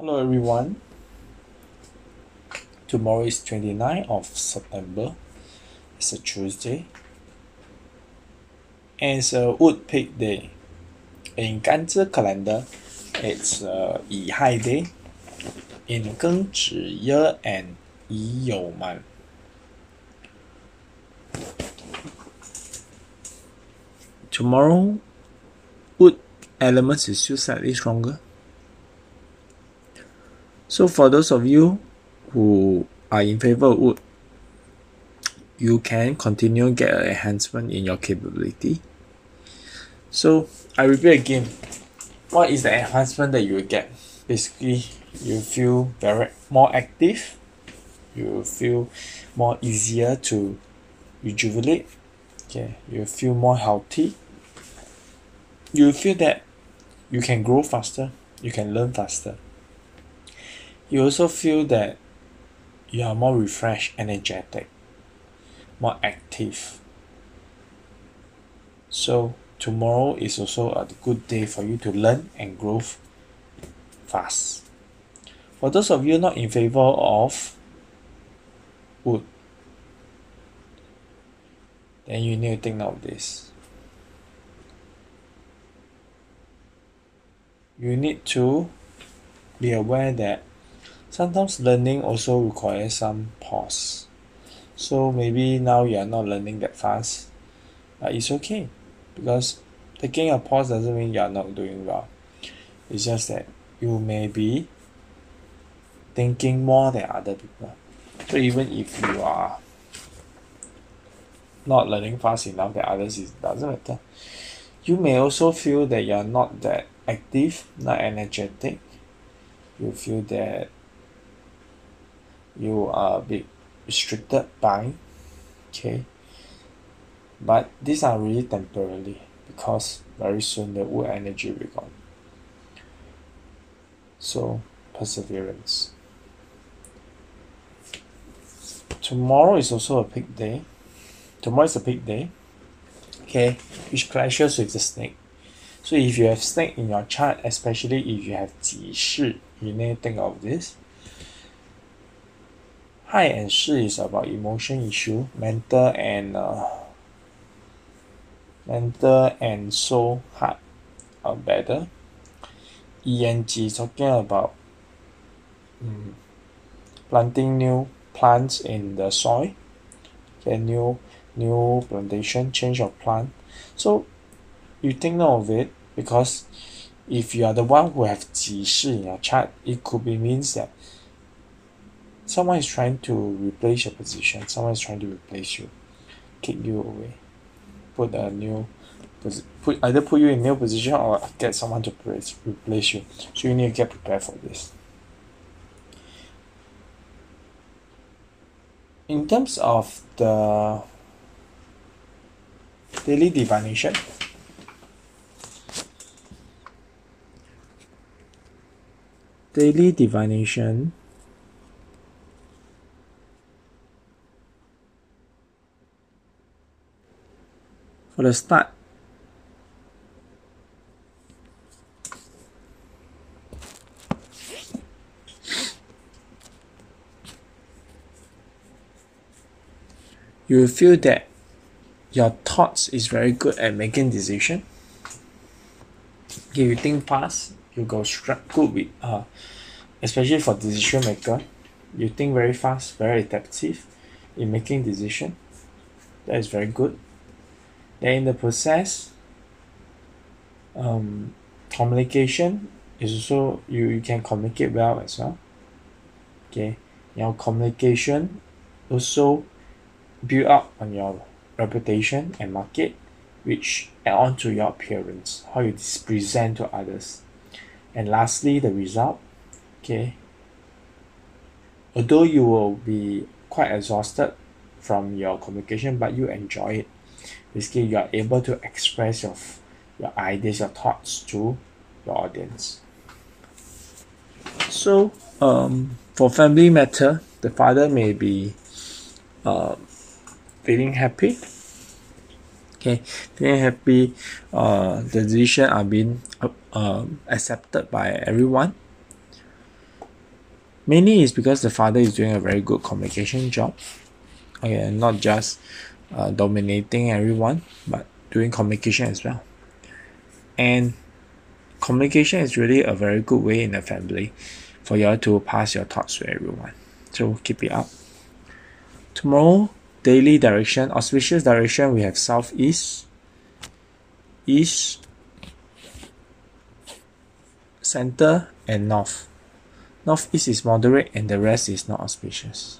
Hello everyone. Tomorrow is 29th of September. It's a Tuesday. And it's a wood pig day. In Ganzhi calendar, it's a Yi Hai day. In Geng Zhi Ye and Yi You Man. Tomorrow, wood elements is still slightly stronger. So for those of you who are in favor of wood, you can continue get an enhancement in your capability. So I repeat again, what is the enhancement that you will get? Basically, you feel very more active, you feel more easier to rejuvenate, okay, you feel more healthy, you feel that you can grow faster, you can learn faster. You also feel that you are more refreshed, energetic, more active. So tomorrow is also a good day for you to learn and grow fast. For those of you not in favor of wood, then you need to think of this. You need to be aware that sometimes learning also requires some pause. So maybe now you are not learning that fast, but it's okay because taking a pause doesn't mean you are not doing well. It's just that you may be thinking more than other people. So even if you are not learning fast enough than others, it doesn't matter. You may also feel that you are not that active, not energetic. You feel that you are a bit restricted by okay? But these are really temporarily because very soon the wood energy will be gone. So perseverance. Tomorrow is also a peak day. Tomorrow is a peak day okay? Which clashes with the snake. So if you have snake in your chart especially if you have 己巳 you need to think of this Hai and Shi is about emotion issue, mental and uh, mental and soul heart are better. E and G talking about um, planting new plants in the soil. Okay, new new plantation, change of plant. So you think of it because if you are the one who have 己巳 in your chart, it could be means that someone is trying to replace your position. Someone is trying to replace you. Kick you away. Put a new put either put you in new position or get someone to replace, replace you. So you need to get prepared for this. In terms of the daily divination daily divination for the start. You will feel that your thoughts is very good at making decision. If you think fast you go straight good with uh especially for decision maker. You think very fast very adaptive in making decision. That is very good then in the process. Um, communication is also you, you can communicate well as well. Okay. Your communication also build up on your reputation and market which add on to your appearance how you present to others. And lastly the result. Okay. Although you will be quite exhausted from your communication but you enjoy it basically you are able to express your your ideas your thoughts to your audience. So um, for family matter the father may be uh, feeling happy. Okay feeling happy uh, the decision are being uh, accepted by everyone. Mainly is because the father is doing a very good communication job. Okay, not just uh, dominating everyone, but doing communication as well. And communication is really a very good way in the family for you all to pass your thoughts to everyone. So keep it up. Tomorrow, daily direction, auspicious direction, we have southeast, east, center, and north. Northeast is moderate and the rest is not auspicious.